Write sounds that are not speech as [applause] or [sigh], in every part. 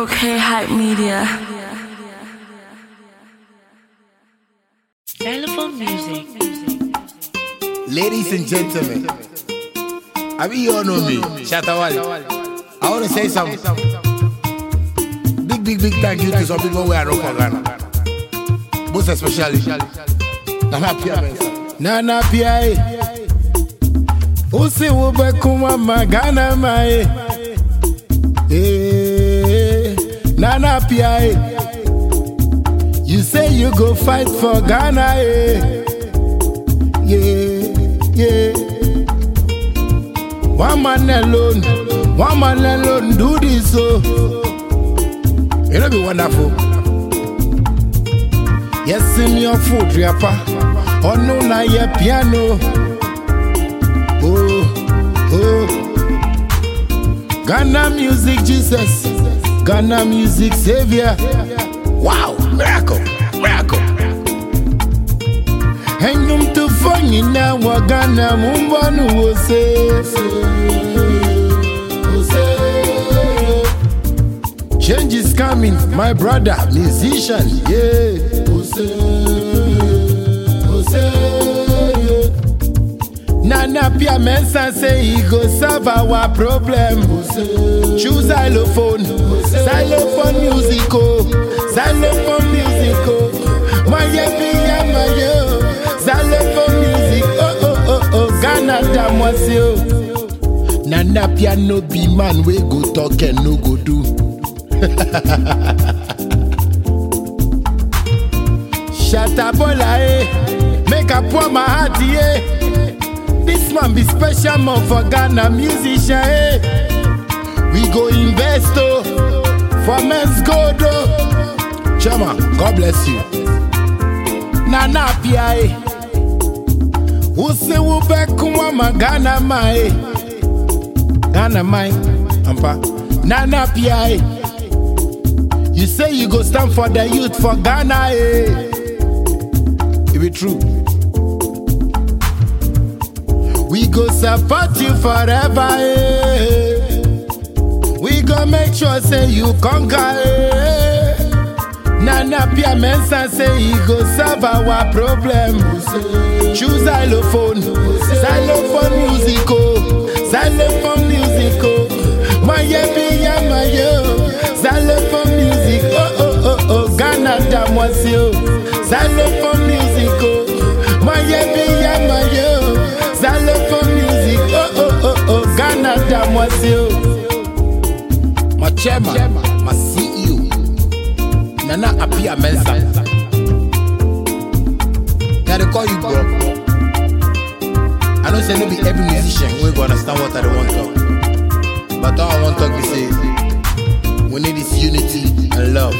It's okay, hype media. Xylophone music. Ladies and gentlemen, I mean, you all know me, Shatta Wale. I want to say something. big, big, big thank you to some people who are not for Ghana. Most especially, Nana Appiah Nana Appiah. Usi ube kuma magana mae. Eh, Nana Appiah. You say you go fight for Ghana. Eh. Yeah, yeah. One man alone, one man alone do this so. It'll be wonderful. Yes, in your food, Riapa. Oh no, na ye piano. Oh, oh. Ghana music, Jesus. Ghana music, Savior. Wow, miracle, miracle. Enyum to funny na wa Ghana mumbanu wose. Change is coming, my brother, musician, yeah. Nana Appiah Mensah say he go solve our problem. Choose xylophone, xylophone musical, xylophone musical. My pia my yo, xylophone music. Oh oh oh oh, Ghana damwasio. Nana Pia no be man we go talk and no go do. [laughs] Shatabola eh, make I pour my heart yeah. This man be special man for Ghana musician eh. We go invest oh, gold oh. Chairman, God bless you. Nana Appiah eh. Use wo be kuma ma Ghana ma eh. Ghana mai, ampa. Nana Appiah eh. You say you go stand for the youth for Ghana eh. It be true. We go support you forever. Eh. Go make sure say you conquer. Eh. Nana Appiah Mensah say he go solve our problem. Choose xylophone, xylophone musical, xylophone musical. My pia my yo, xylophone music. Oh oh oh oh, Ghana damwasio, xylophone musical. My pia my yo, xylophone music. Oh oh oh oh, Ghana damwasio. My chairman, my CEO, Nana Appiah Mensah. Now they call you bro. I know say no be every musician we go understand what I dey want talk. But all I want to talk be say we need this unity and love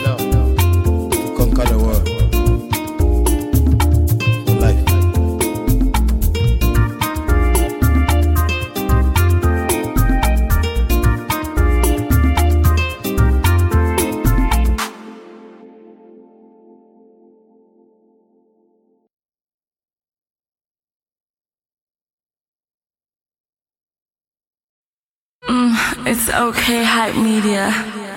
okay, hype media.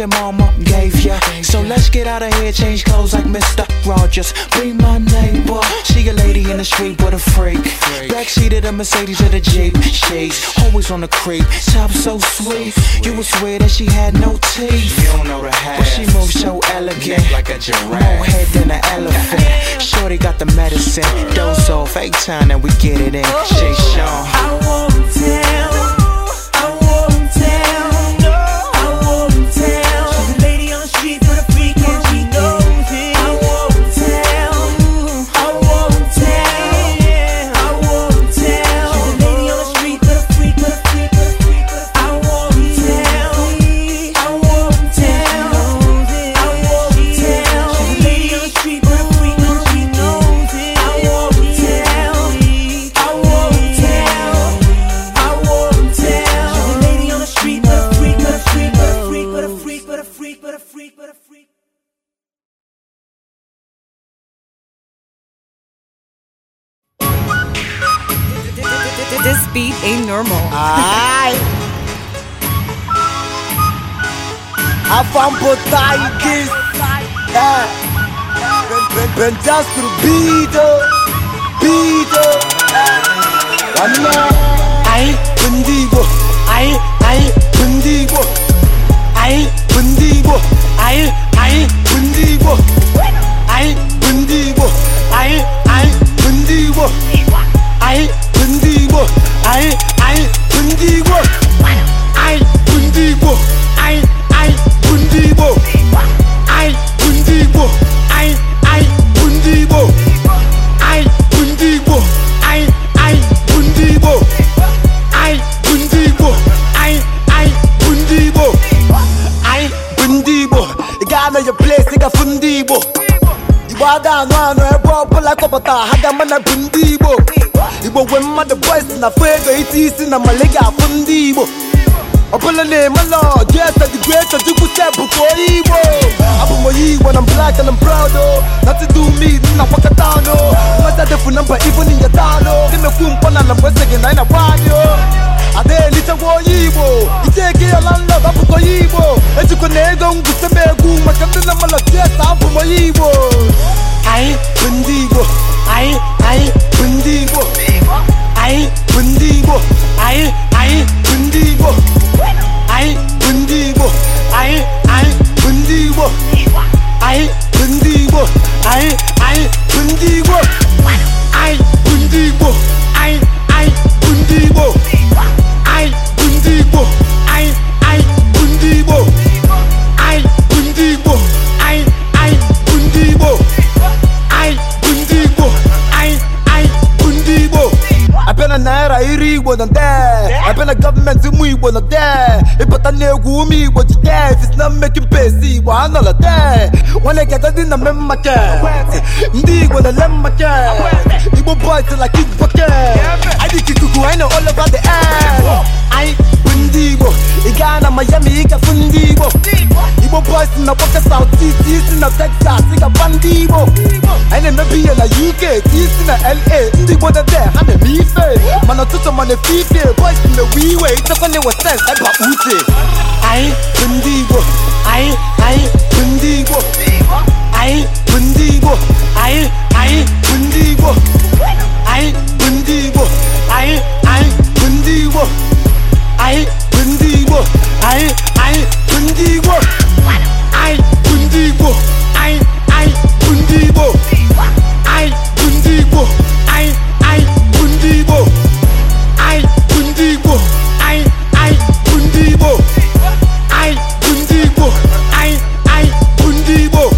Your mama gave ya, so let's get out of here, change clothes like Mr. Rogers. Be my neighbor, she a lady in the street with a freak. Backseat of the Mercedes or the Jeep, she's always on the creep. Top so sweet, you would swear that she had no teeth. You don't know the half. But she moves so elegant, Neck like a giraffe. more head than an elephant. [laughs] Shorty got the medicine, dose off, eight time and we get it in. Shay oh, Sean. I won't tell. This beat ain't normal. Ay. Afam po tayo kiss. Yeah. Bendas turbido. Bido. Ano? Ay, bundigo. Ay, ay, bundigo. Ay, bundigo. Ay, ay, bundigo. Ay, bundigo. Ay, ay, bundigo. Ay, work. I ain't, I ain't putting the work. I ain't putting the work. I ain't, I ain't putting the work. I ain't putting the work. I ain't, I ain't putting the work. I ain't putting the work. I ain't, I ain't putting. I ain't putting. I I ain't putting. I ain't putting the work. The your place, nigga, putting the work. You bought down, no, no, bro, pull like a butter. Had that man, I putting the work. Igbo when mmadụ boys na fuego iti na malaga afụ ndị Upon the name of Lord, yes, I the great, I do put that book for evil. I'm my when I'm black and I'm proud, oh. Not to do me, na wakatano. Mata de number, even in your tano. Then the fumpan and I'm west again, I'm a wanyo. Ade lita wo yibo, iteke ya landa babu kwa I, Etu konego nguseme gu, makanda na malatia sabu mo yibo. I, bundibo. I, I, bundibo. Bundibo. I Bundibo, I I Bundibo, I Bundibo, I I Bundibo, I Bundibo, I I Bundibo, I Bundibo, I I Bundibo, I gọọmenti mụ igbo nọ dee ịpụta n'egwu ume igbo ji dee fis die mmekin pesi igbo ha nọrọ dee nwanne gada dị na me mmake ndị igbo na le mmake igbo boys like kick bucket anyị dị ikuku I know all about the ass. I ndị igbo ị gaa na miami ị gafu ndị igbo boys na gbaka south east isi na texas ị gaba ndị igbo anyị na-emebi uk isi na la ndị igbo there ha na-eme ife mana ụtụtụ mana efe ife boys na-ewe iwe itekwa na-ewe sens eba uche anyị bụ ndị igbo anyị anyị bụ ndị igbo anyị bụ ndị igbo anyị anyị bụ ndị igbo anyị bụ ndị igbo anyị anyị bụ ndị igbo 아이 분디고 아이 아이 분디고 아이 분디고 아이 아이 분디고 아이 분디고 아이 아이 분디고 아이 분디고 아이 아이 분디고 아이 분디고 아이 아이 분디고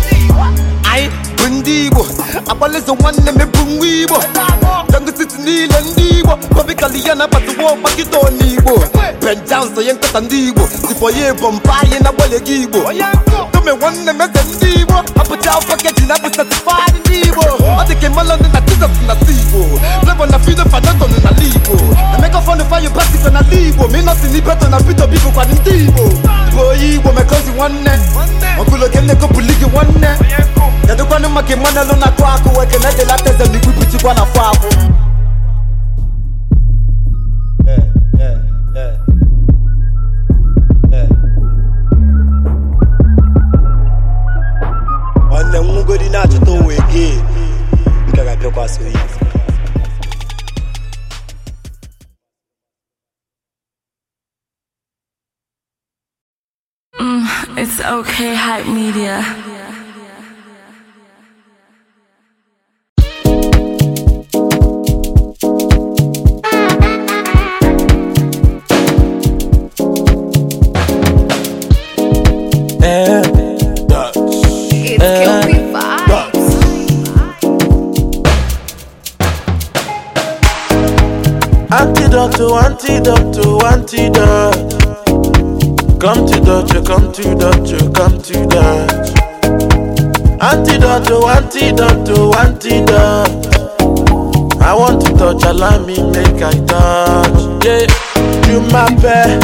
아이 분디고 아빨레서 왔네 매 분위고 당근 쓰지 니란 디고 거기 갈리야나 바트 워마기 돈이 Igbo Brendan so yen kata ndị Igbo Tipo ye bomba ye na gbole gị Igbo Tome nwanne meze ndị Igbo Abụja ọfọkeji na bụ certified ndị Igbo Ọ dị ka mmalọ ndị na Jesus na Igbo Flavour na Fido Fanato na Igbo Emeka fọnụ fayo basiko na Igbo Minọsi na Ibeto na Vito Bibo kwa ndị Igbo Bụ Igbo mekozi nwanne Ọgụloge nneko buli gị nwanne Kedụkwanụ maka mmanụ na-akụ akụ Ekene dị lateze na ikwupụchikwa na fọ akụ okay, hype media. To Dutch. Antidote antidote antidote. I want to touch, allow me make I touch. Yeah, you my pet,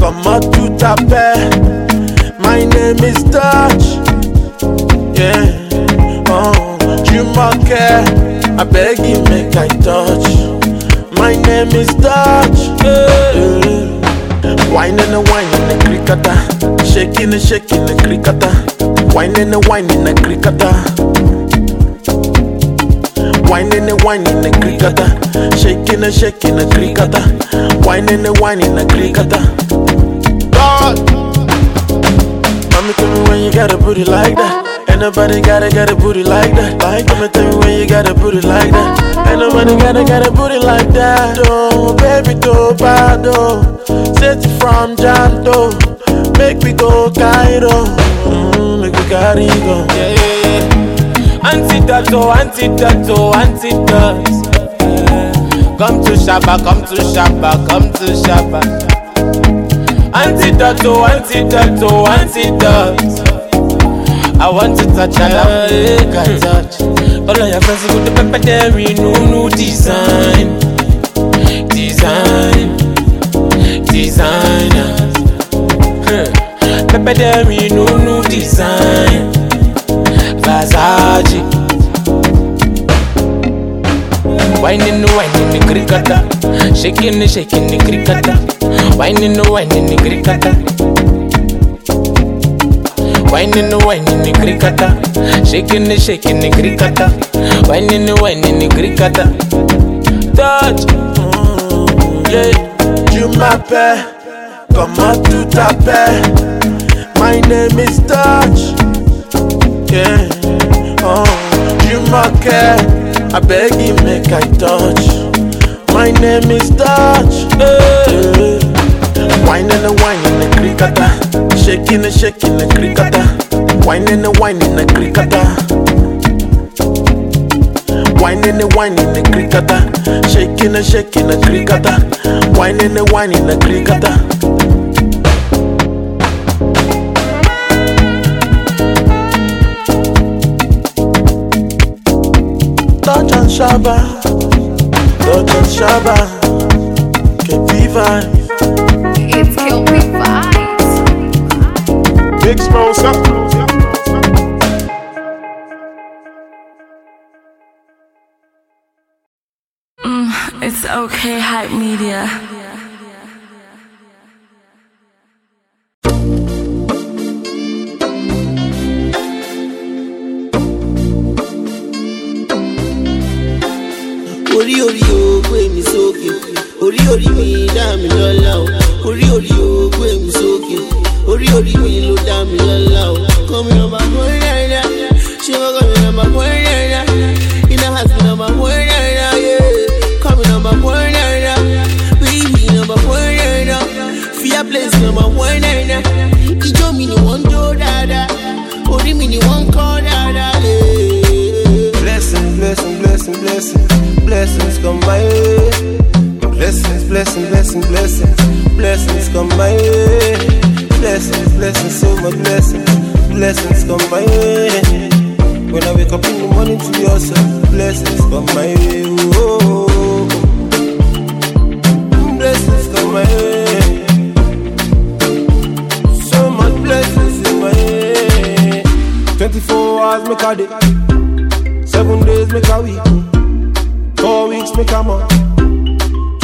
come on to tape. My name is Dutch. Yeah, oh, you my care. I beg you make I touch. My name is Dutch. Yeah. Wine and a wine in the cricketer. Shaking and shaking the cricketer. Wine and in the cricketer. Wine and in the cricketer. Shaking and shaking the cricketer. Wine and in the cricketer. God. Mommy, tell me when you got a booty like that. Ain't nobody gotta got a booty like that. Like, Mommy, tell me when you got a booty like that. Ain't nobody gotta got a booty like that. Oh, baby, do bad, oh. Set from Janto. Make me go Cairo. Mm, make me carry go. Yeah, yeah, yeah. Antidote, oh, antidote, oh, antidote. Come to Shabba, come to Shabba, come to Shabba. Antidote, oh, antidote, oh, antidote. I want to touch and I make I touch. All of your friends go to pepper dairy, no, no design. Design. Designers. Huh. Pepper dairy, no, no design. Versace. Whining the whining the cricketer, shaking the shaking the cricketer, whining the whining the cricketer, whining the whining the cricketer, shaking the shaking the cricketer, whining the whining the cricketer. Touch, Mm, yeah, you my pet. Come on to tape. My name is Dutch. Yeah, oh, you care. I beg you, make I touch. My name is Dutch. Yeah. Wine and a wine in the cricketer. Shaking and shaking the cricketer. Wine and a wine in the cricketer. Wine and a wine in the cricketer. Shaking and shaking the cricketer. Wine and a wine in the cricketer. Touch and Shabba, touch and Shabba, que viva, It's Kill Me Vibes. Big Smosa. Mm, it's okay, hype media. Orí orí mi dá mi lọ́lá o. Orí orí o mi sókè. Orí orí mi ló dá mi lọ́lá o. Kọ́ mi lọ́ba mọ́ rẹ́rẹ́ ṣé wọ́n kọ́ mi lọ́ba mọ́ rẹ́rẹ́ iná àti lọ́ba mọ́ rẹ́rẹ́ yé kọ́ mi lọ́ba mọ́ rẹ́rẹ́ bíbí lọ́ba mọ́ rẹ́rẹ́ fíà place lọ́ba mọ́ rẹ́rẹ́ ijó mi ni wọ́n ń jó dáadáa. Orí mi ni wọ́n ń kọ́ dáadáa. Yeah. Blessings, blessings, blessings, blessings, blessings come my way. Blessings, blessings, blessings, blessings, blessings come my way. Blessings, blessings, so much blessings, blessings come my way. When I wake up in the morning to yourself, blessings come my way. Oh, blessings come my way. So much blessings in my way. 24 hours make a day, 7 days make a week, 4 weeks make a month.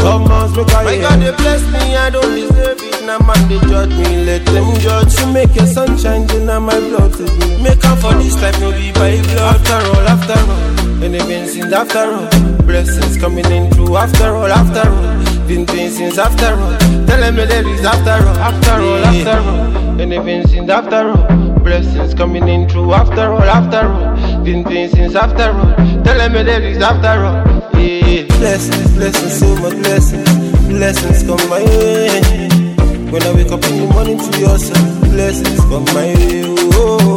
My. God, they bless me, I don't deserve it. Now man, they judge me, let them judge. To make your sunshine, now my blood to. Make up for this life, no be by blood. After all, after all, and been since after all. Blessings coming in through after all, after all. Been doing since after all. Tell them that is after all, after all, after all. And been since after all. Blessings coming in through after all, after all. Been doing since after all. Tell them that is after all. Blessings, blessings, so much blessings. Blessings come my way. When I wake up in the morning to yourself, blessings come my way. Oh.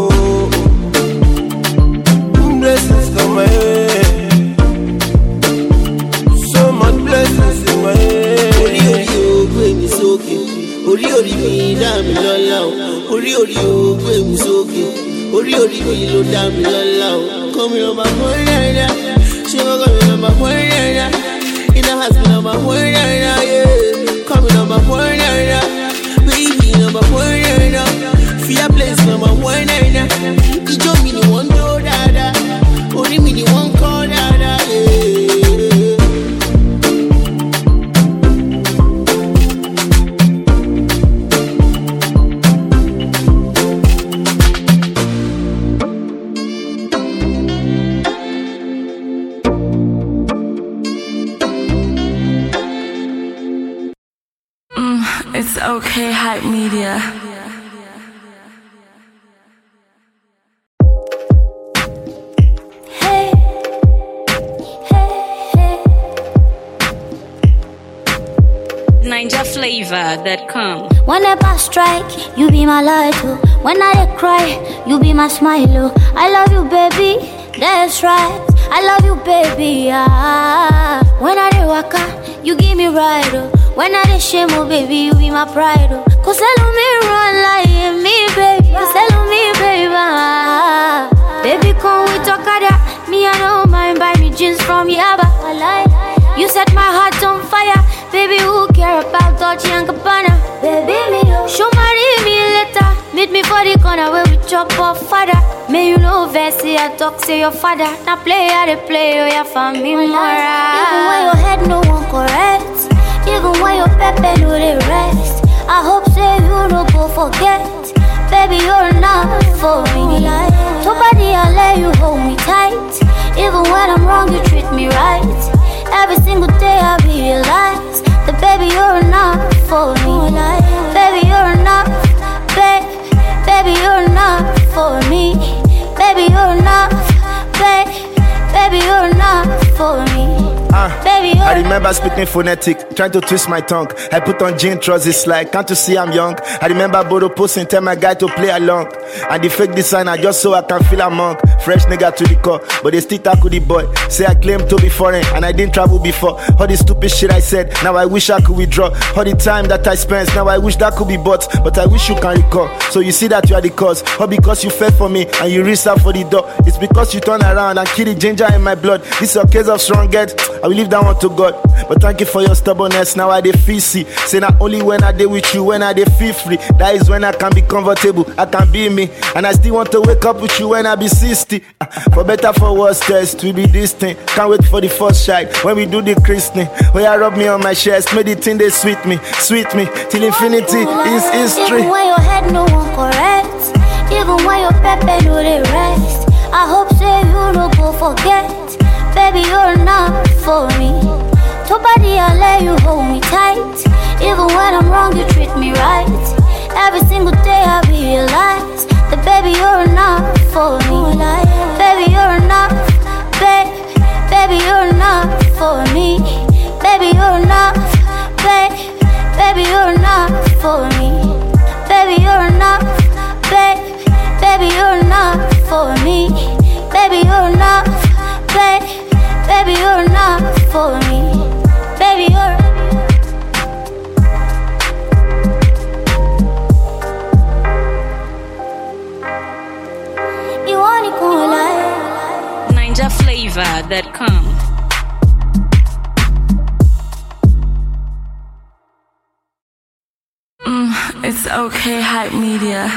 Smile. Oh. I love you, baby. That's right. I love you, baby. Ah. When I dey waka, you give me ride. Oh. When I dey shame, oh baby, you be my pride. Oh. Cause hello me run like me, baby. Cause hello me, baby. Ah. Baby, come we talk that. Me, I don't mind buy me jeans from Yaba. You set my heart on fire, baby. Who care about Dolce and Gabbana? Baby, me oh. show marry me later. Meet me for the corner we father. May you know I talk say your father. Now play how they play, oh yeah, for me more. Even when your head no one correct, even when your pepe remember speaking phonetic, trying to twist my tongue. I put on jean trousers like, can't you see I'm young? I remember Bodo posting, tell my guy to play along. And the fake designer just so I can feel among. Fresh nigga to the core, but they still tackle the boy. Say I claim to be foreign and I didn't travel before. All the stupid shit I said, now I wish I could withdraw. All the time that I spent, now I wish that could be bought. But I wish you can recall. So you see that you are the cause. All because you fell for me and you reached out for the door. It's because you turn around and kill the ginger in my blood. This is a case of strong head. I will leave that one to God. But thank you for your stubbornness. Now I dey feel see. Say not only when I dey with you, when I dey feel free. That is when I can be comfortable. I can be me. And I still want to wake up with you when I be 60. Ah, For better for worse, test we be this thing. Can't wait for the first shine when we do the christening. When you rub me on my chest, make the thing they sweet me, sweet me till infinity is history. Even when your head no one correct, even when your pepe no they rest. I hope say you no go forget, baby you're enough for me. Nobody I let you hold me tight, even when I'm wrong you treat me right. Every single day I realize that baby you're enough for me. Baby you're enough, babe. Baby you're enough for me. Baby you're enough, babe. Baby you're enough for me. Baby you're enough, babe. Baby you're enough for me. Hype media.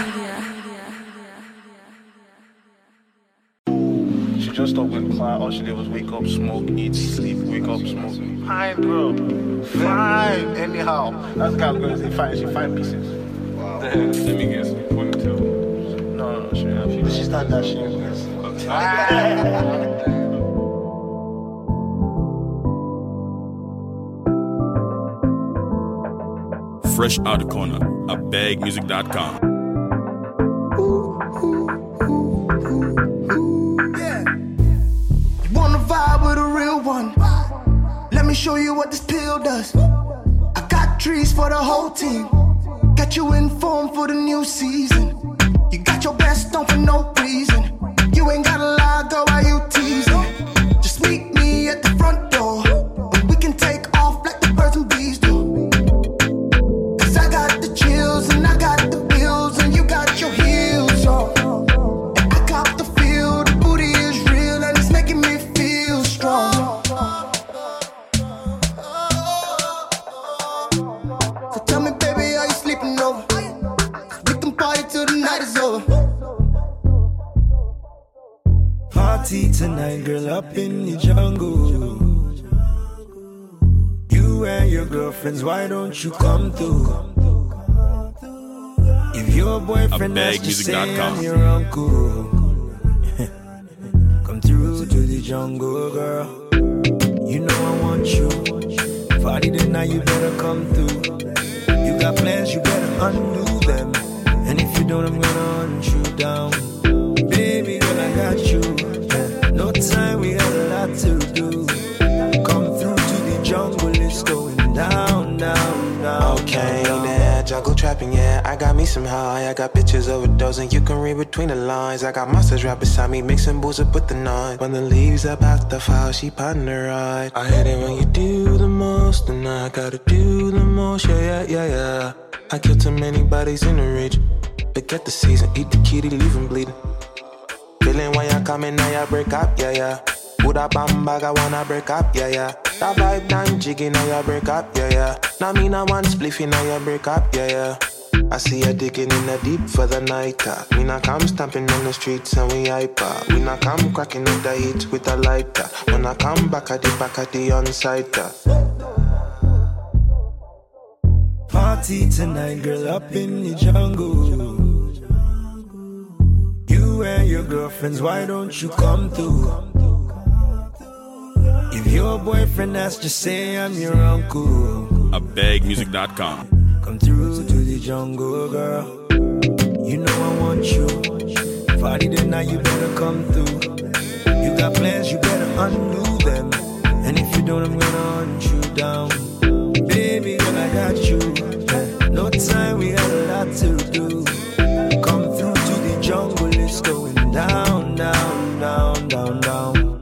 She just dressed up with class. All she did was wake up, smoke, eat, sleep, wake up, smoke. Fine, bro. Fine. Anyhow, that's the kind of girl. She fine. She fine pieces. Wow. Let me guess. Ponytail. No, no, she. She's not that. She [laughs] Fresh out the corner at bagmusic.com. Wanna vibe with a real one? Let me show you what this pill does. I got trees for the whole team. Got you informed for the new season. You got your best on for no reason. You ain't gotta lie, girl, why you teasing? You come through? If your boyfriend has to say I'm your uncle, [laughs] come through to the jungle, girl. You know I want you. Party tonight, you better come through. You got plans, you better undo them. And if you don't, I'm gonna I got me some high. I got bitches overdosing. You can read between the lines. I got monsters right beside me, mixing booze up with the nine. When the leaves about the file, she on the ride. I hate it when you do the most, and I gotta do the most. Yeah, yeah, yeah, yeah. I killed too many bodies in the ridge. Forget the season, eat the kitty, leave him bleeding. Feeling when you come in, now you break up, yeah, yeah. Put a bam bag, I wanna break up, yeah, yeah. That vibe done jiggy, now you break up, yeah, yeah. Now me now one spliffy, now you break up, yeah, yeah. I see you digging in the deep for the night. Uh. We not come stamping on the streets and we hyper. We not come cracking up the heat with a lighter. When I come back at the back at the on-site. Uh. Party tonight, girl, up in the jungle. You and your girlfriends, why don't you come through? If your boyfriend has just say I'm your uncle, At bagmusic.com. come through to the jungle, girl. You know I want you. Party tonight, you better come through. You got plans, you better undo them. And if you don't, I'm gonna hunt you down. Baby girl, I got you. No time, we got a lot to do. Come through to the jungle, it's going down, down, down, down, down.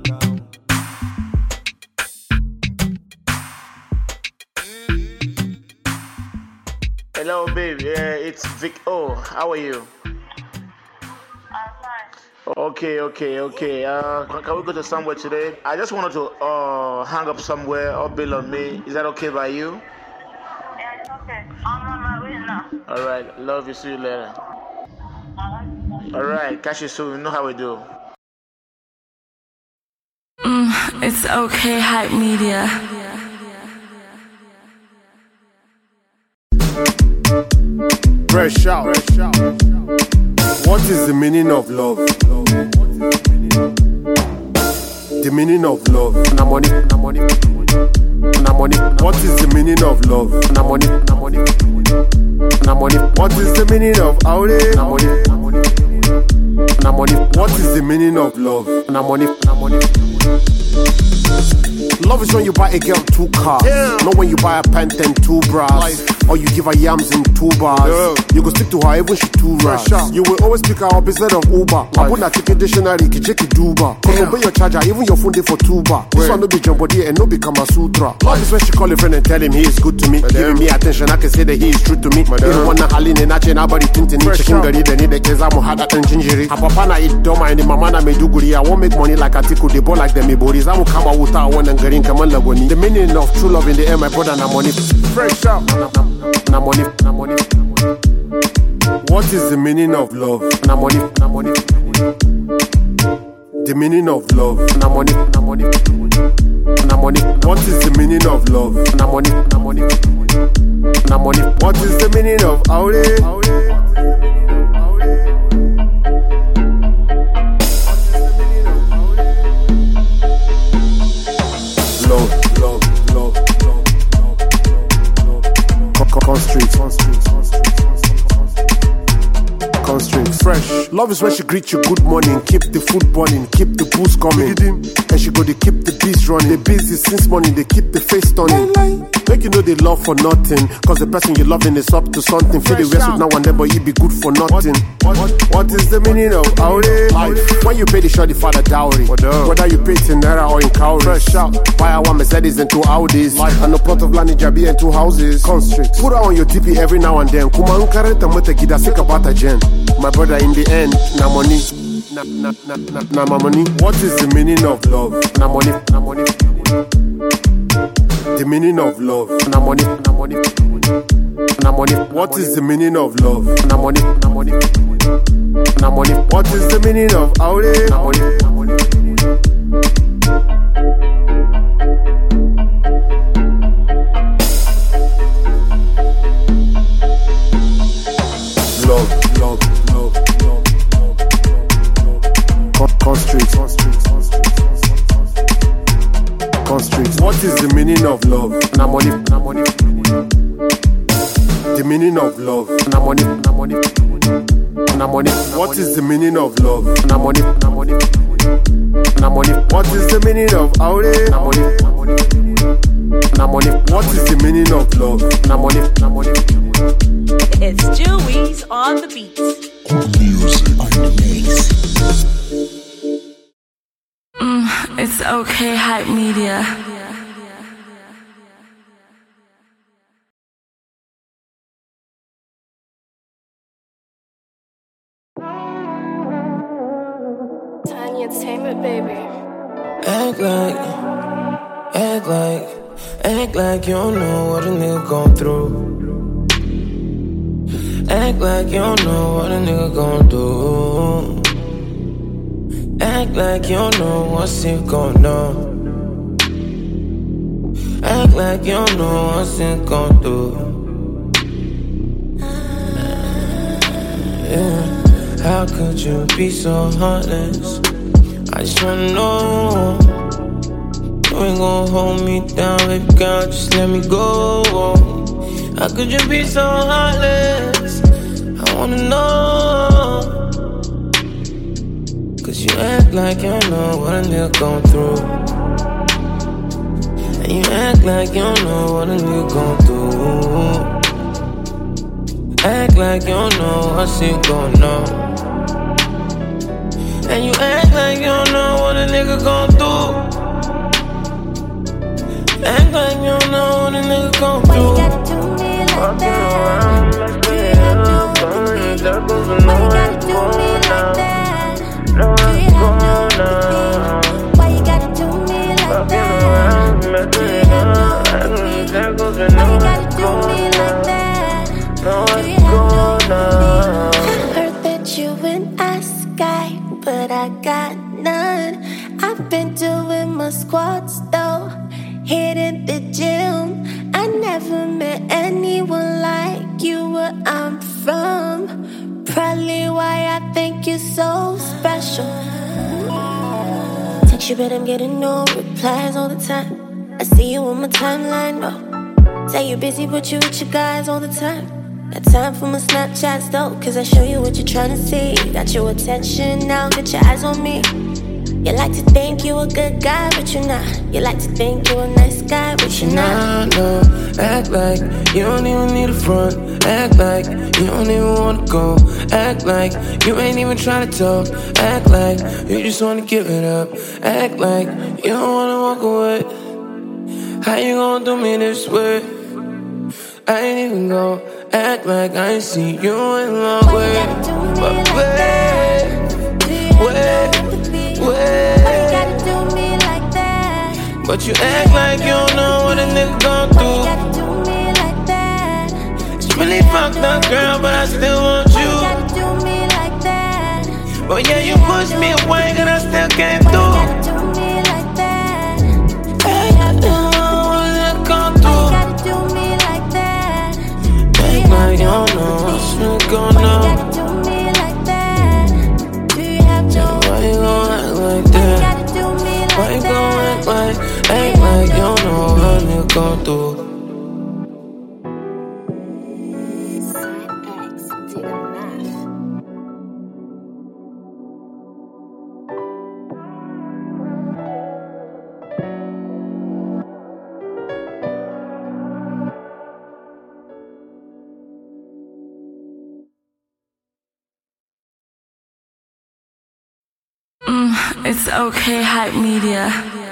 Hello, babe. Yeah, it's Vic. Oh, how are you? I'm fine. Okay, okay, okay. Uh, can- can we go to somewhere today? I just wanted to uh hang up somewhere or bill on me. Is that okay by you? Yeah, it's okay. I'm on my way now. All right. Love you. See you later. All right. Catch you soon. You know how we do. Mm, it's okay, hype media. Fresh out. What is the meaning of love? The meaning of love. Na money, na money, na money. What is the meaning of love? Na money, na money, na money. What is the meaning of aure? Na money, na money, na money. What is the meaning of love? Na money, na money. Love is when you buy a girl two cars, not when you buy a pant and two bras. Or you give her yams and two bars. You go stick to her even she too rash. You will always pick her up instead of Uber. I put that ticket dictionary, ki check duba. Cause obey your charger, even your phone day for two bar. This one no be jumbo day and no be Kama Sutra. Love is when she call a friend and tell him he is good to me. Giving me attention, I can say that he is true to me. You wanna haline na chain nobody tintin. Chicken gari da ni da ke zamu hada dan jinjiri. A papa na eat doma and mama na me Maiduguri. I won't make money like Atiku, they ball like them Ibori. Zamu kama wuta a wannan garin kamar lagoni. The meaning of true love in the air, my brother na money. Fresh out. Na money, na money. What is the meaning of love? Na money, na money. The meaning of love. Na money, na money, na money. What is the meaning of love? Na money, na money, na money. What is the meaning of aure? Love is when she greet you good morning, keep the food burning, keep the booze coming. And she go they keep the beats running. They busy since morning, they keep the face turning. Make you know they love for nothing. Cause the person you loving is up to something. Feel the rest with now and then, but you be good for nothing. What, what is the meaning of aure? Life. When you pay the shorty for the dowry. Whether you pay it in naira or in cowries. Fresh out. Buy one Mercedes and two Audis. Life. And a plot of land in Jabi and two houses. Constrict. Put her on your DP every now and then. Kuma unkareta mute gida sick about a gen. My brother in the end, na money. Na, na, na, na, na my money. What is the meaning of love? Na money, na money. The meaning of love. Na money, na money. Na money. What is the meaning of love? Na money, na money. Na money. What is the meaning of aure? Na money, na money. Is the meaning of love? Na money, na money. The meaning of love. Na money, na money. Na money. What is the meaning of love? Na money, na money. Na money. What is the meaning of aure? Na money, na money. Na money. What is the meaning of love? Na money, na money. It's Jewies on the beat. Mm, it's okay, hype media. Baby. Act like, act like, act like you don't know what a nigga gon' through. Act like you don't know what a nigga gon' do. Act like you don't know what's it gon' on. Act like you don't know what's it gon' do. Yeah. How could you be so heartless? I just wanna know. You ain't gon' hold me down, baby girl, just let me go. How could you be so heartless? I wanna know. Cause you act like you don't know what a nigga gon' through. And you act like you don't know what a nigga gon' do. Act like you don't know what's it gon' on. And you act like you don't know what a nigga gon' do. Act like you don't know what a nigga gon' do. Walking around like up, burning circles and know what's going on. Know what's going on. Walking around, messing up, acting circles and know what's going on. Know what's but I got none. I've been doing my squats though, hitting the gym. I never met anyone like you where I'm from. Probably why I think you're so special. Text you, but I'm getting no replies all the time. I see you on my timeline, no. Say you're busy, but you with your guys all the time. Got time for my Snapchats though, cause I show you what you're trying to see. Got your attention now, get your eyes on me. You like to think you a good guy, but you're not. You like to think you a nice guy, but you're not. Nah, no, act like you don't even need a front. Act like you don't even wanna go. Act like you ain't even trying to talk. Act like you just wanna give it up. Act like you don't wanna walk away. How you gonna do me this way? I ain't even go act like I ain't seen you in a long way. But wait, wait, wait. But you act like you don't know what a nigga gon' do. Like that? It's really fucked up, girl, but I still want you. But yeah, you pushed me away, and I still came through. I don't know. Snook on now. Why you gon' act like that? Why you gon' act like, act like you don't know what you gon' do? okay hype media.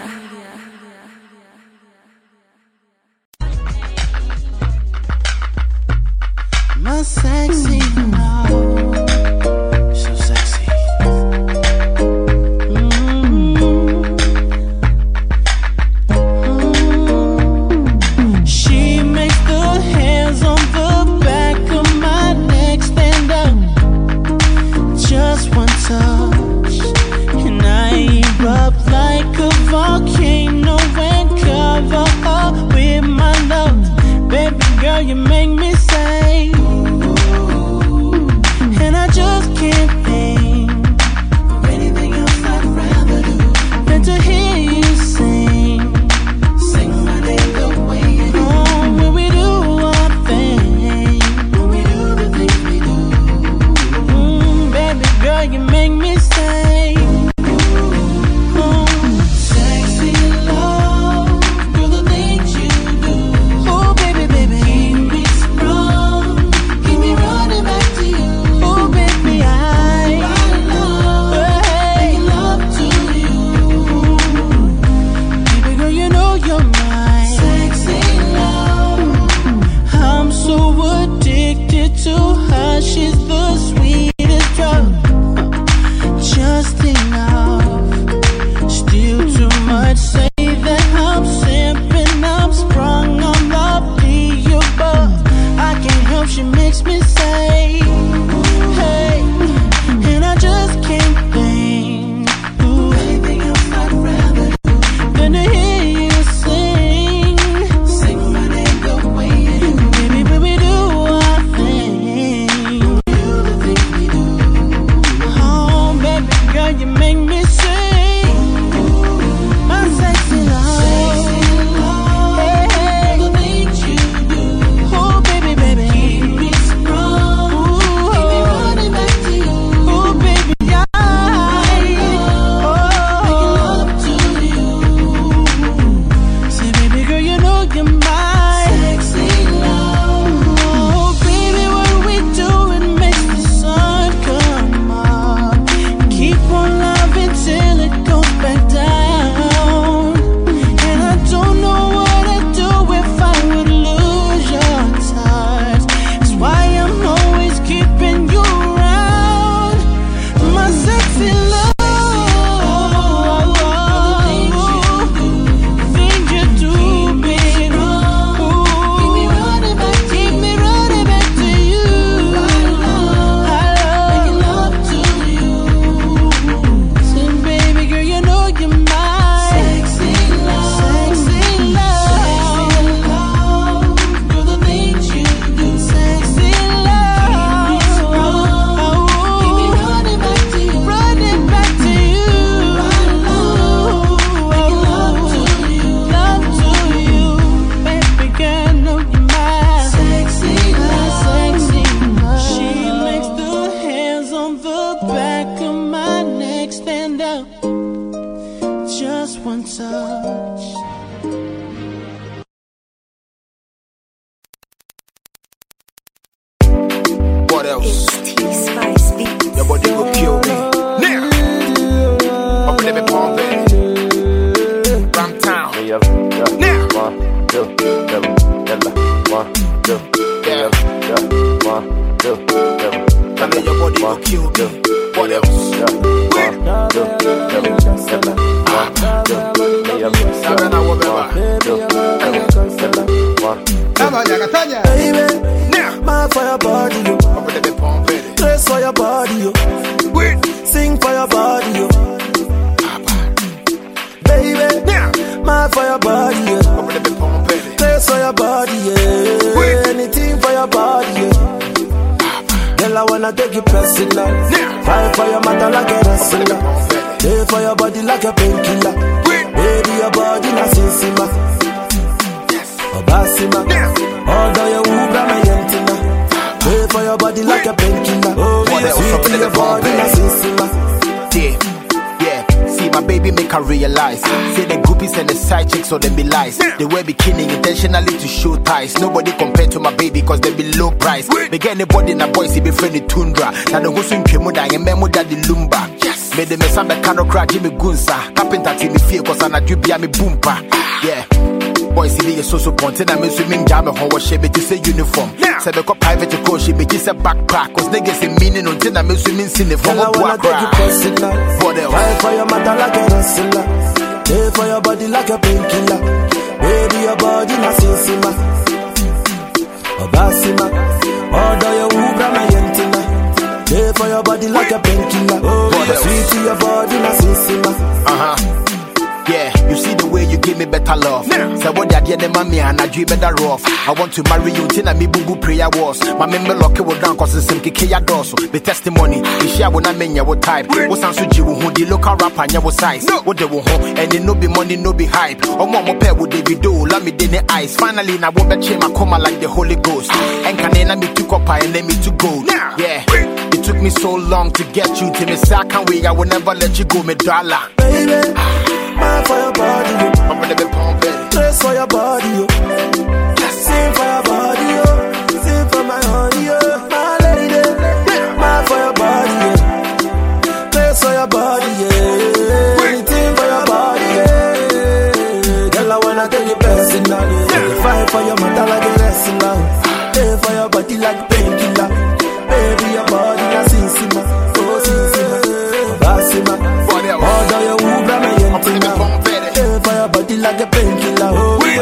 So them be lies. They wear bikini intentionally to show ties. Nobody compared to my baby cause they be low price. They get anybody in a boy see be friendly tundra. Now the go swim kemu da and memo da the lumba. Yes. Made the mesa me kano crack Jimmy Gunsa. Carpenter team me fear cause I do ah. be a me boompa. Yeah. Boys see me so so ponte na me swimming jam me ho she be say uniform. Said be ko private ko she be just say backpack cause niggas say meaning until na me swimming sin for Girl, I wanna take you personal. For the your matter like a wrestler. Pay for your body like a painkiller. Baby, your body na sisima. Obasima. Although you ubra my yentina. Pay for your body like a painkiller. Oh, sweet to your body na sisima. Uh huh. Yeah, you see the way you give me better love. Say what that yeah, mommy and I dream better off. I want to marry you, tina me boo boo prayer was. My member lock it down cause it's kiki ya doso. The testimony, the share when I mean your type. What's answer you who the local rapper and your size. What they will home and it no be money, no be hype. Oh mama pair with David do, let me dinner ice. Finally, now won't bet my coma like the Holy Ghost. And can then me to copper and let me to go. Yeah. It took me so long to get you to me, say I can't wait, I will never let you go, me dollar. Baby, mad for your body, yo. I'm gonna be pumping. Place for your body, yo. Sing for your body, yo. Sing for my honey, yo. My lady, mad for your body, yo. Place for your body, yeah. Anything for your body, yeah. Girl, I wanna take you personal, yeah. Fight for your mother like a wrestler. Pay for your body like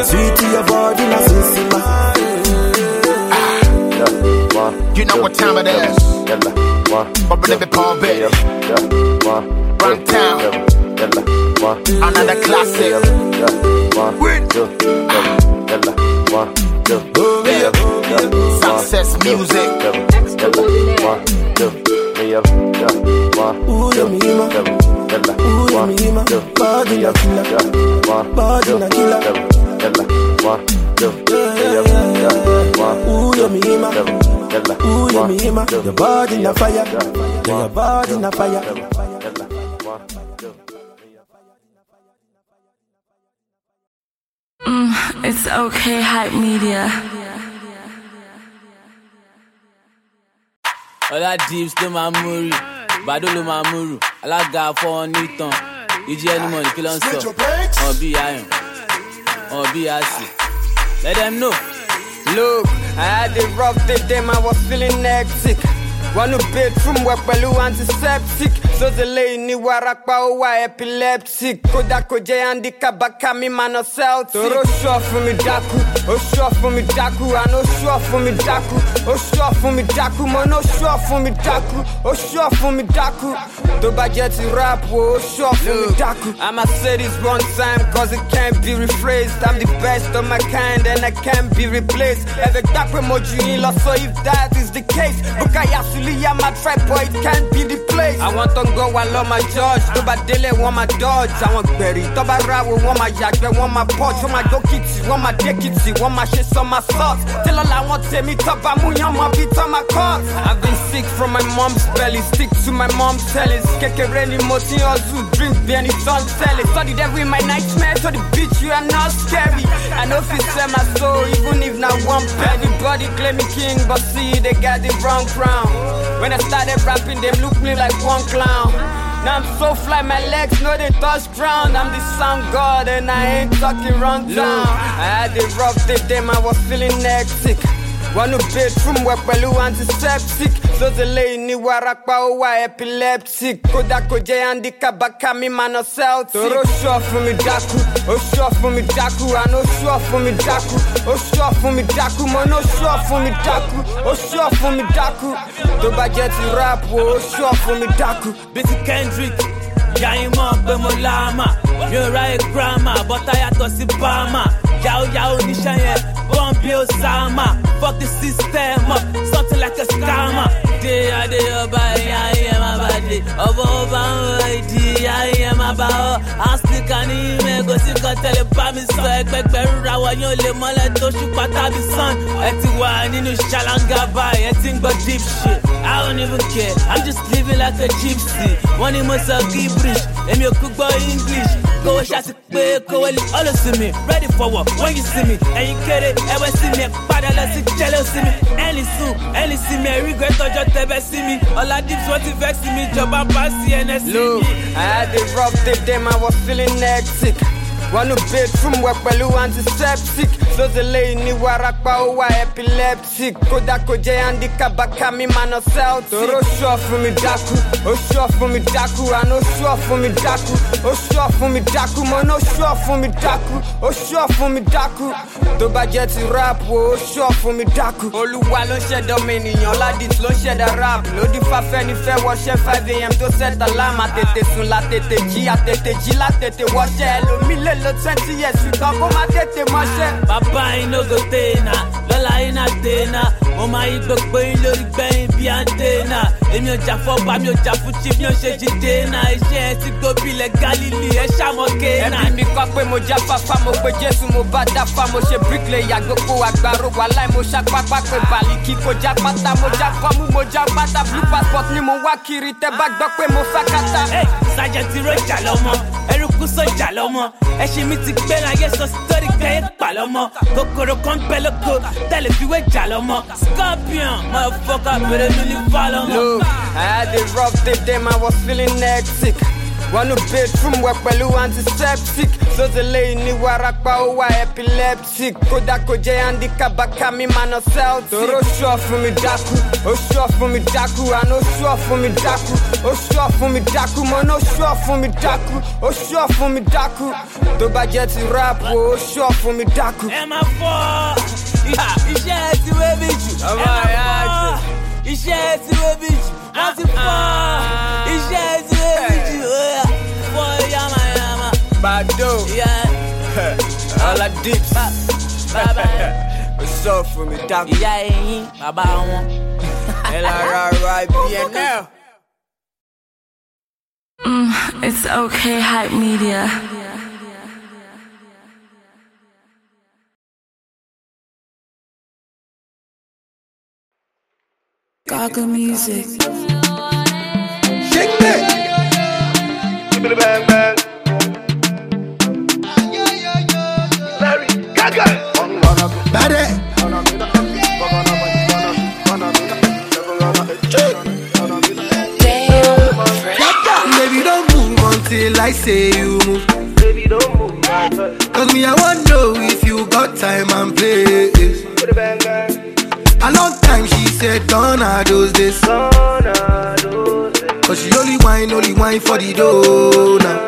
sweet to your body. You know what time it is. Let me pump it. Run town. Another classic. Success music. Ooh, you mima. Ooh, you mima. Body na killer. Body na killer. Ooh, you mima. Ooh, you mima. Your body na fire. Yeah, your body na fire. Mm, it's okay, hype media. ọlá dips ló máa ń múrì bàdó ló máa ń múrù alága fọwọn nìtàn ìjì ẹni mọ̀ ní kí ló ń sọ wọn bí ayọ̀ bí àṣì let them know. Look, I had a rough day, then I was feeling hectic. One bedroom work pẹ̀lú antiseptic. Sọ́sẹ̀lẹ̀ ní warapa ó wà epileptic. Kódà kò jẹ́ handicap bàkà mi máa ná Celtic. Tòró ṣọ́ fún mi dákú, ó ṣọ́ fún mi dákú, àná ó ṣọ́ fún mi dákú, ó ṣọ́ fún mi dákú, mo ní ó ṣọ́ fún mi dákú, ó ṣọ́ fún mi dákú. Tó bá jẹ́ ti rap wo, ó ṣọ́ fún mi dákú. I'ma say this one time cause it can't be rephrased. I'm the best of my kind and I can't be replaced. Ẹ̀fẹ̀ pé mo jù yín lọ so if that is the case. Bukaya Suliya my tribe boy it can't be the place. Àwọn tó ń gọ́ wa lọ́ máa judge. Tó bá délé wọ́n máa dodge. Àwọn gbẹ̀rì tó bá ráwo wọ́n máa yàgbẹ́ wọ́n máa purge. Wọ́n máa dókìtì wọ́n máa dékìtì wọ́n máa ṣe sọ́mà salt. Tẹ́lọ̀ làwọn tèmi tó bá mú yán mọ́ bí tó máa cut. I've been sick from my mom's belly. Stick to my mom's tellings. Kékeré ni mo ti. Drink bí ẹni tó ń tẹ́lẹ̀. Study devil in my nightmare. To the beach you are not scary. I know you sell my soul even if not one penny. Everybody claim me king but see they got the wrong crown. When I started rapping, them look me like one clown. Now I'm so fly, my legs know they touch ground. I'm the sun god and I ain't talking wrong town. I had a rough day, then I was feeling hectic. Wọnú bedroom wẹ̀ pẹ̀lú antiseptic sọ́sẹ̀lẹ̀ ní warapa ó wà epileptic kódà kò jẹ́ handicap bàkà mi máa ná celtic. tòró ṣọ́ fún mi dákú ó ṣọ́ fún mi dákú àná ó ṣọ́ fún mi dákú ó ṣọ́ fún mi dákú mo ní ó ṣọ́ fún mi dákú ó ṣọ́ fún mi dákú tó bá rap o ó ṣọ́ fún mi dákú. bísí kendrick yàyín mọ̀ pé mo láàmà mi ò ráyè gírámà bọ́tà yàtọ̀ sí báàmà yàwó oníṣẹ́ yẹn bọ́ǹbì osama. Fuck the system up. Something like a scammer. dé adé ọba ẹ̀yà ẹ̀yẹ máa bá dé ọba ń wọ ìdí ẹ̀yà ẹ̀yẹ máa bá ọ áṣíkà ní mẹ́gò sí kan tẹ́lẹ̀ bá mi sọ ẹgbẹgbẹ̀rún ra wọ́n yóò lè mọ́lẹ̀ tó ṣùpá tàbí sàn ẹ ti wà nínú ṣàlàngà báyìí ẹ ti ń gbọ́ deep shit. I don't even care. I'm just living like a gypsy. Wọ́n ní mo sọ gibrish èmi ò kú gbọ́ english. Kówó ṣáàtì pé kówó lè ọ̀lọ́ sí mi ready for war when you see me. Ẹ̀yin kéré ẹ̀wẹ̀ sí mi padà lọ sí jẹ́lẹ̀ sí mi ẹ̀lì sùn ẹ̀lì sí mi ẹ̀rí gbé tọjọ́ tẹ́bẹ̀ sí mi ọ̀la dips wọ́n ti vex mi ìjọba bá sí ns sí Look. I had a rough day, then I was feeling hectic. Wọnú bedroom wẹ̀ pẹ̀lú antiseptic. Sọ́sẹ̀lẹ̀ ní warapa ó wà epileptic. Kódà kò jẹ́ handicap mi máa ná celtic. Tòró ṣọ́ fún mi dákú, ó ṣọ́ fún mi dákú, àná ó ṣọ́ fún mi dákú, ó ṣọ́ fún mi dákú, mo ní ó ṣọ́ fún mi dákú, ó ṣọ́ fún mi dákú. Tó bá jẹ́ ti rap o, ó ṣọ́ fún mi dákú. Olúwa ló ṣẹ̀dá ọmọ ènìyàn, Ládìs ló ṣẹ̀dá rap. Lódì fáfẹ́ ní fẹ́ wọṣẹ́ five a.m. tó ṣẹ̀dá láàmà tètè sùn la tètè jí àtètè jí la tètè wọṣẹ́ ẹlòmí lè lo twenty years ṣùgbọ́n kó má tètè mọṣẹ́. bàbá iná go tèèna lọ́la iná tèèna mo máa yí gbogbo yín lórí gbẹ̀yìn bí àǹtẹ̀nà èmi ò jà fọ́ba mi ò jà fún chief mi ò ṣe jí dèèna iṣẹ́ ẹ ti gbóbi ilẹ̀ galili ẹ ṣàmọ̀ kéèna. ẹbí mi kọ́ pé mo já fáfá mo pe jésù mo bá dáfá mo ṣe bricklayer gbogbo àgbàro wàhálà mo ṣá pápá pé bàlíkì kò já pátá mo já kọ́mú mo já pátá blue passport ni mo wá kiri tẹ́ bá gbọ́ pé mo fẹ́ kátá. sájẹ̀tì rọjà eruku sọjà lọ́mọ ẹṣin mi ti gbé láyé sọ sítórí gbẹ́yẹ pa lọ́mọ kòkòrò kan bẹ lóko tẹ́lẹ̀ fi wé jà lọ́mọ scorpion motherfucker bèrè mi ní fa. Look, I had a rough day, then I was feeling hectic. Wọnú bedroom wẹ̀ pẹ̀lú antiseptic. Sọ́sẹ̀lẹ̀ ní warapa ó wà epileptic. Kódà kò jẹ́ handicap bàkà mi máa ná celtic. Tòró ṣọ́ fún mi dákú, ó ṣọ́ fún mi dákú, àná ó ṣọ́ fún mi dákú, ó ṣọ́ fún mi dákú, mo ní ó ṣọ́ fún mi dákú, ó ṣọ́ fún mi dákú. Tó bá jẹ́ ti rap o, ó ṣọ́ fún mi dákú. ẹ máa fọ́ iṣẹ́ ẹ ti wé mi jù. Ẹ Ọmọ máa ìyá fọ́ iṣẹ́ ẹ ti wé mi jù. Wọ́n ti fọ́. Iṣẹ́ ẹ ti Bado. Yeah. [laughs] All I did. Bàbá What's up for me, dákú? ìyá ẹ̀yìn bàbá wọn. Ẹ lára ara ibi ẹ̀ náà. Mm, it's okay, hype media. Gaga music. Shake me. the Bang bang. Bade. Baby, don't move until I say you move. Baby, don't move. Cause me, I wanna know if you got time and place. A long time she said, gone are those days. Cause she only wine, only wine for the dough now.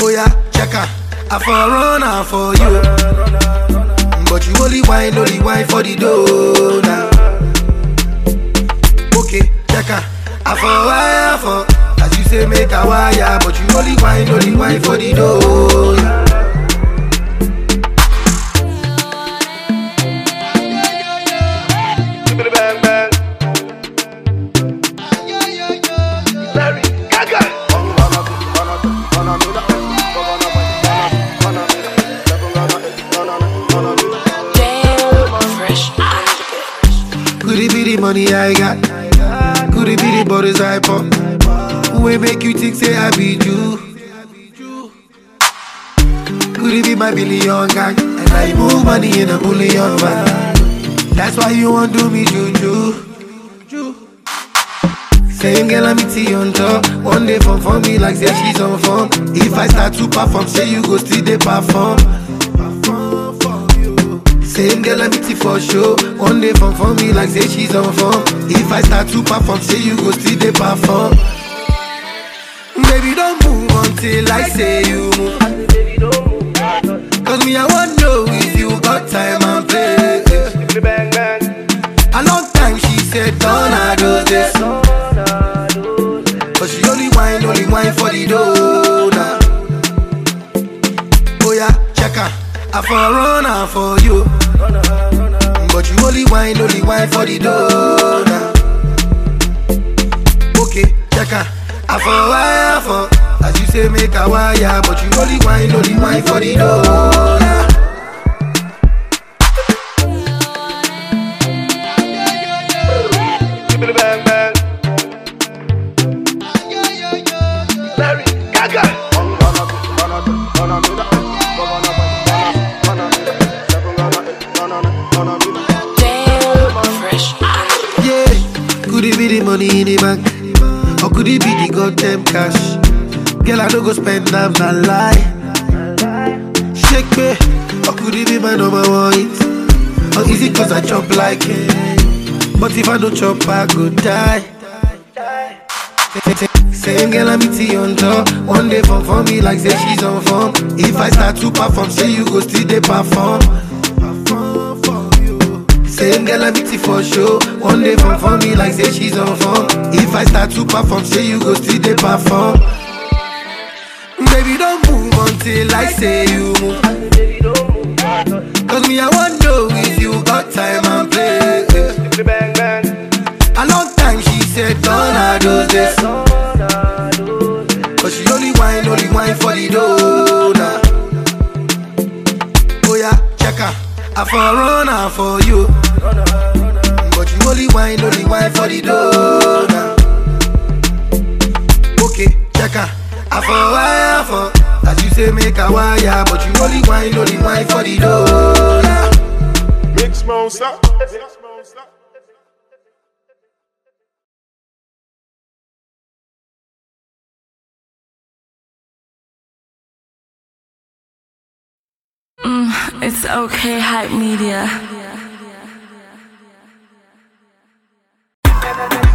Oh yeah, check her. I for run her for you. But you only wine, only wine for the dough now. Okay, check. I for wire for. As you say, make a wire. But you only wine, only wine for the dough. Bang, bang. Larry money I got? Could it be the borders I pop? Who ain't make you think say I be you? Could it be my billion gang? And I move money in a bullion van. That's why you want do me juju. Same girl I meet you on top. One day for me like say she's on form. If I start to perform, say you go still they perform. Same girl I meet it for show. One day from for me like say she's on form. If I start to perform, say you go still they perform. Baby, don't move until I say you move. Cause me, I want know if you got time and place. A long time she said, don't I do this. But she only whine, only whine for the dough I for run her for you. But you only whine, only whine for the dough. Okay, check her. I for wire for. As you say, make a wire. But you only whine, only whine for the dough money in the bank? Or could it be the goddamn cash? Girl, I don't go spend them, not lie. Shake me, or could it be my number one? Or is it cause I chop like it? But if I don't chop, I go die. Same girl I meet on top. One day for for me like say she's on form. If I start to perform, say you go still they perform. Same girl I meet for show. One day for for me like say she's on form. If I start to perform, say you go still they perform. Baby don't move until I say you move. Cause me I want know if you got time and place. A long time she said don't I do this. But she only wine, only wine for the dough. Oh yeah, check her. I for run her for you. But you only whine, only whine for the dough now. Okay, check her. I for wire for. As you say, make a wire. But you only whine, only whine for the dough now. Mix monster. Mm, it's okay, hype media. Oh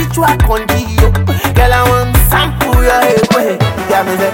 This one. Girl, I want sample your head. Yeah, me say.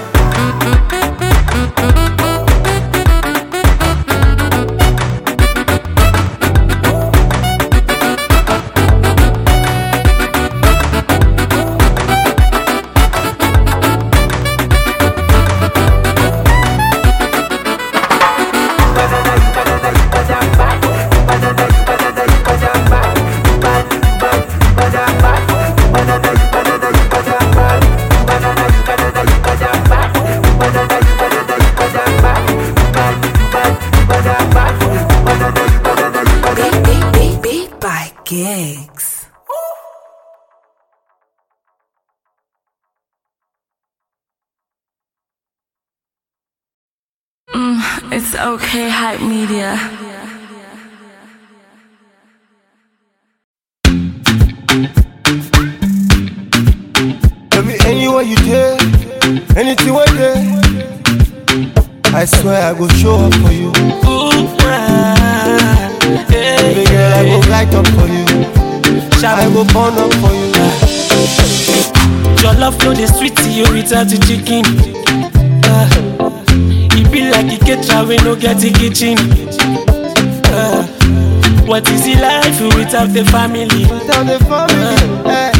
Okay, hype media. Baby, anywhere you there, anything where there. I swear I go show up for you. Baby girl, I go light up for you. I go burn up for you. Your love flow the sweet to you without the chicken. Uh, it be like a caterer we no get a kitchen. Uh, what is it life without the family? Without the family, uh,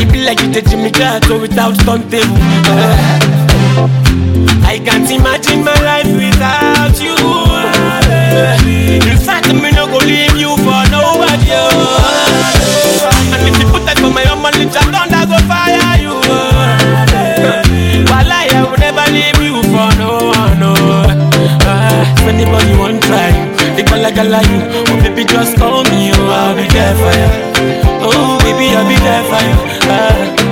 it be like you take Jimmy Carter without table. Uh, I can't imagine my life without you. uh, In fact, me no go leave you for nobody. uh, And if you put that for my own money, thunder go fire you. While I will never leave you anybody want try, they gala gala you. Oh baby, just call me. Oh, I'll be there for you. Oh baby, I'll be there for you. Uh,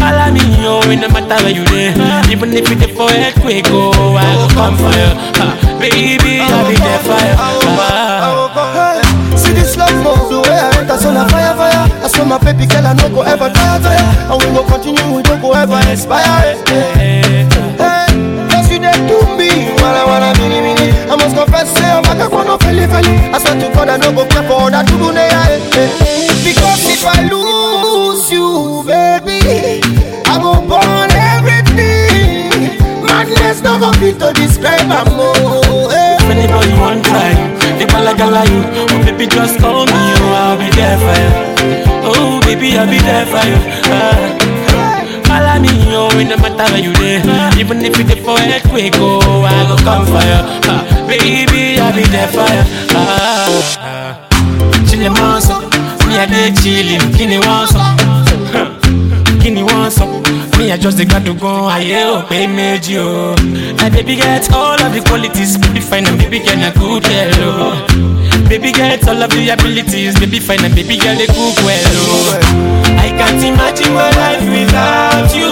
Follow me, oh, it no matter where you there. Even if it's for earthquake, oh, I will come for you. Uh, baby, I'll be there for you. Uh, See this love move, the way I enter, so na fire, fire. I saw my baby girl, I no go ever tire, tire. And we go continue, we don't go ever expire. Hey, hey, cause you there to me, wanna, wanna, mini, mini. I must confess, say I'm back, I wanna feel it, I swear to God, I no go care for that do, yeah, eh, hey. Eh. Because if I lose you, baby, I go burn everything. Madness no go fit to describe my more. Eh. If anybody want try, they gala gala you. Oh baby, just call me, oh I'll be there for you. Oh baby, I'll be there for you. Uh, follow me, oh it no matter where you there. Even if it's for earthquake, oh I go come for you. Baby, I'll be there for you. Chillin' monster, me a dey chillin', kini want some. Kini [laughs] want some. Me I just got to go aye o pay méjì o. My baby get all of the qualities, baby fine and baby girl na good girl. Baby get all of the abilities, baby fine and baby girl dey cook well. I can't imagine my life without you.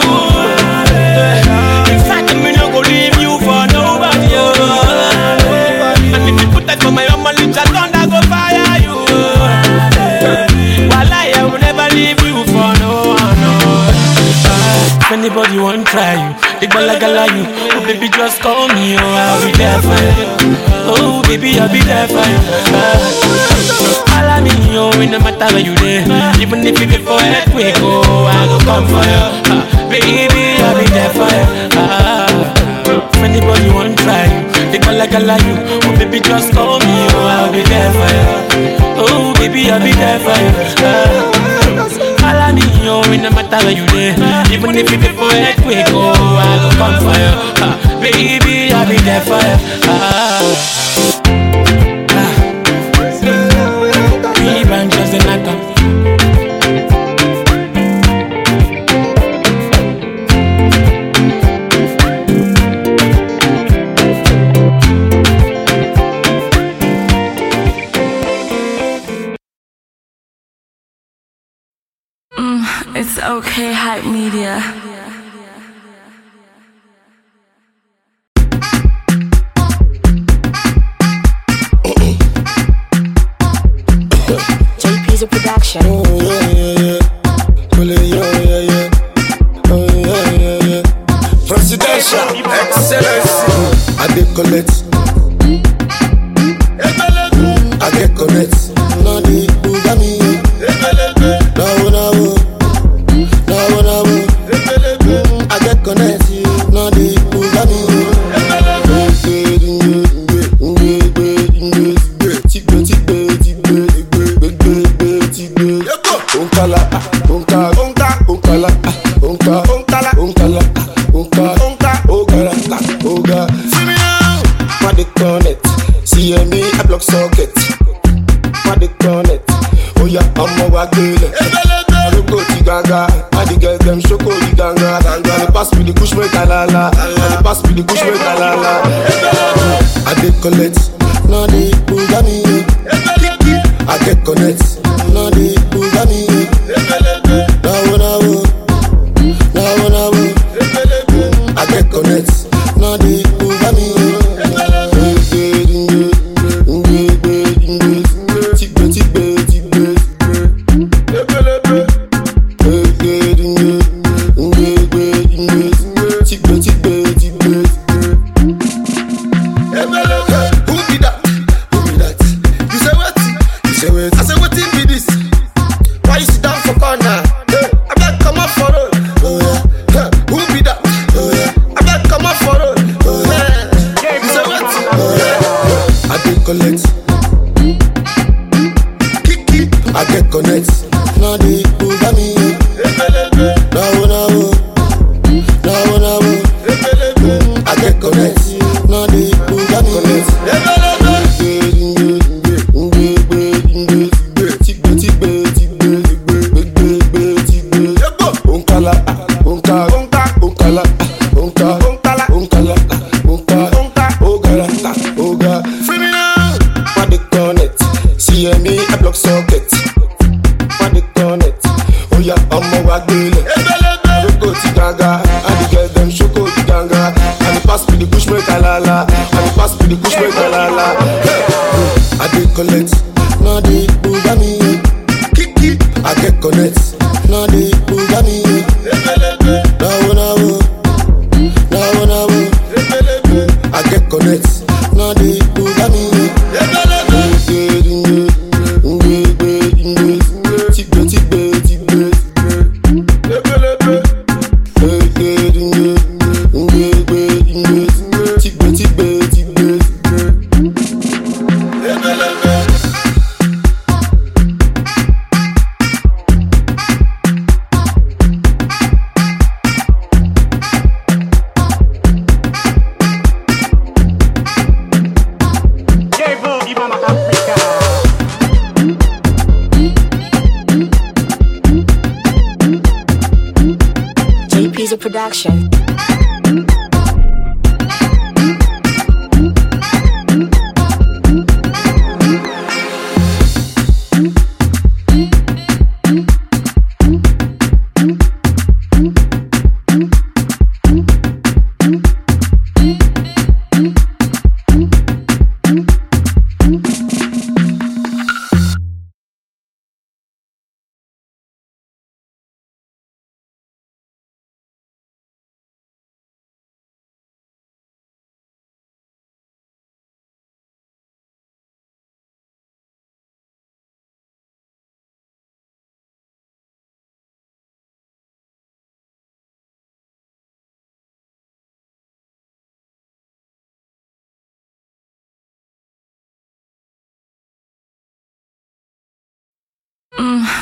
In fact, me no go leave you for nobody o. And if you put that for my own money, just if anybody want try you, they gala gala you. Oh baby, just call me, oh I'll be there for you. Oh baby, I'll be there for you. Follow me, oh it no matter where you there. Even if you get for earthquake, oh I go come for you. Uh, baby, I'll be there for you. Uh, if anybody want try you, they gala gala you. Oh baby, just call me, oh I'll be there for you. Oh baby, I'll be there for you. Follow me, oh it no matter where you there. Even if you get for earthquake, oh I go come for you. Uh, baby, I'll be there for you. Uh, okay, hype media. JP's a production. Nadi, the Bugami. I get connects. Nadi, the Bugami.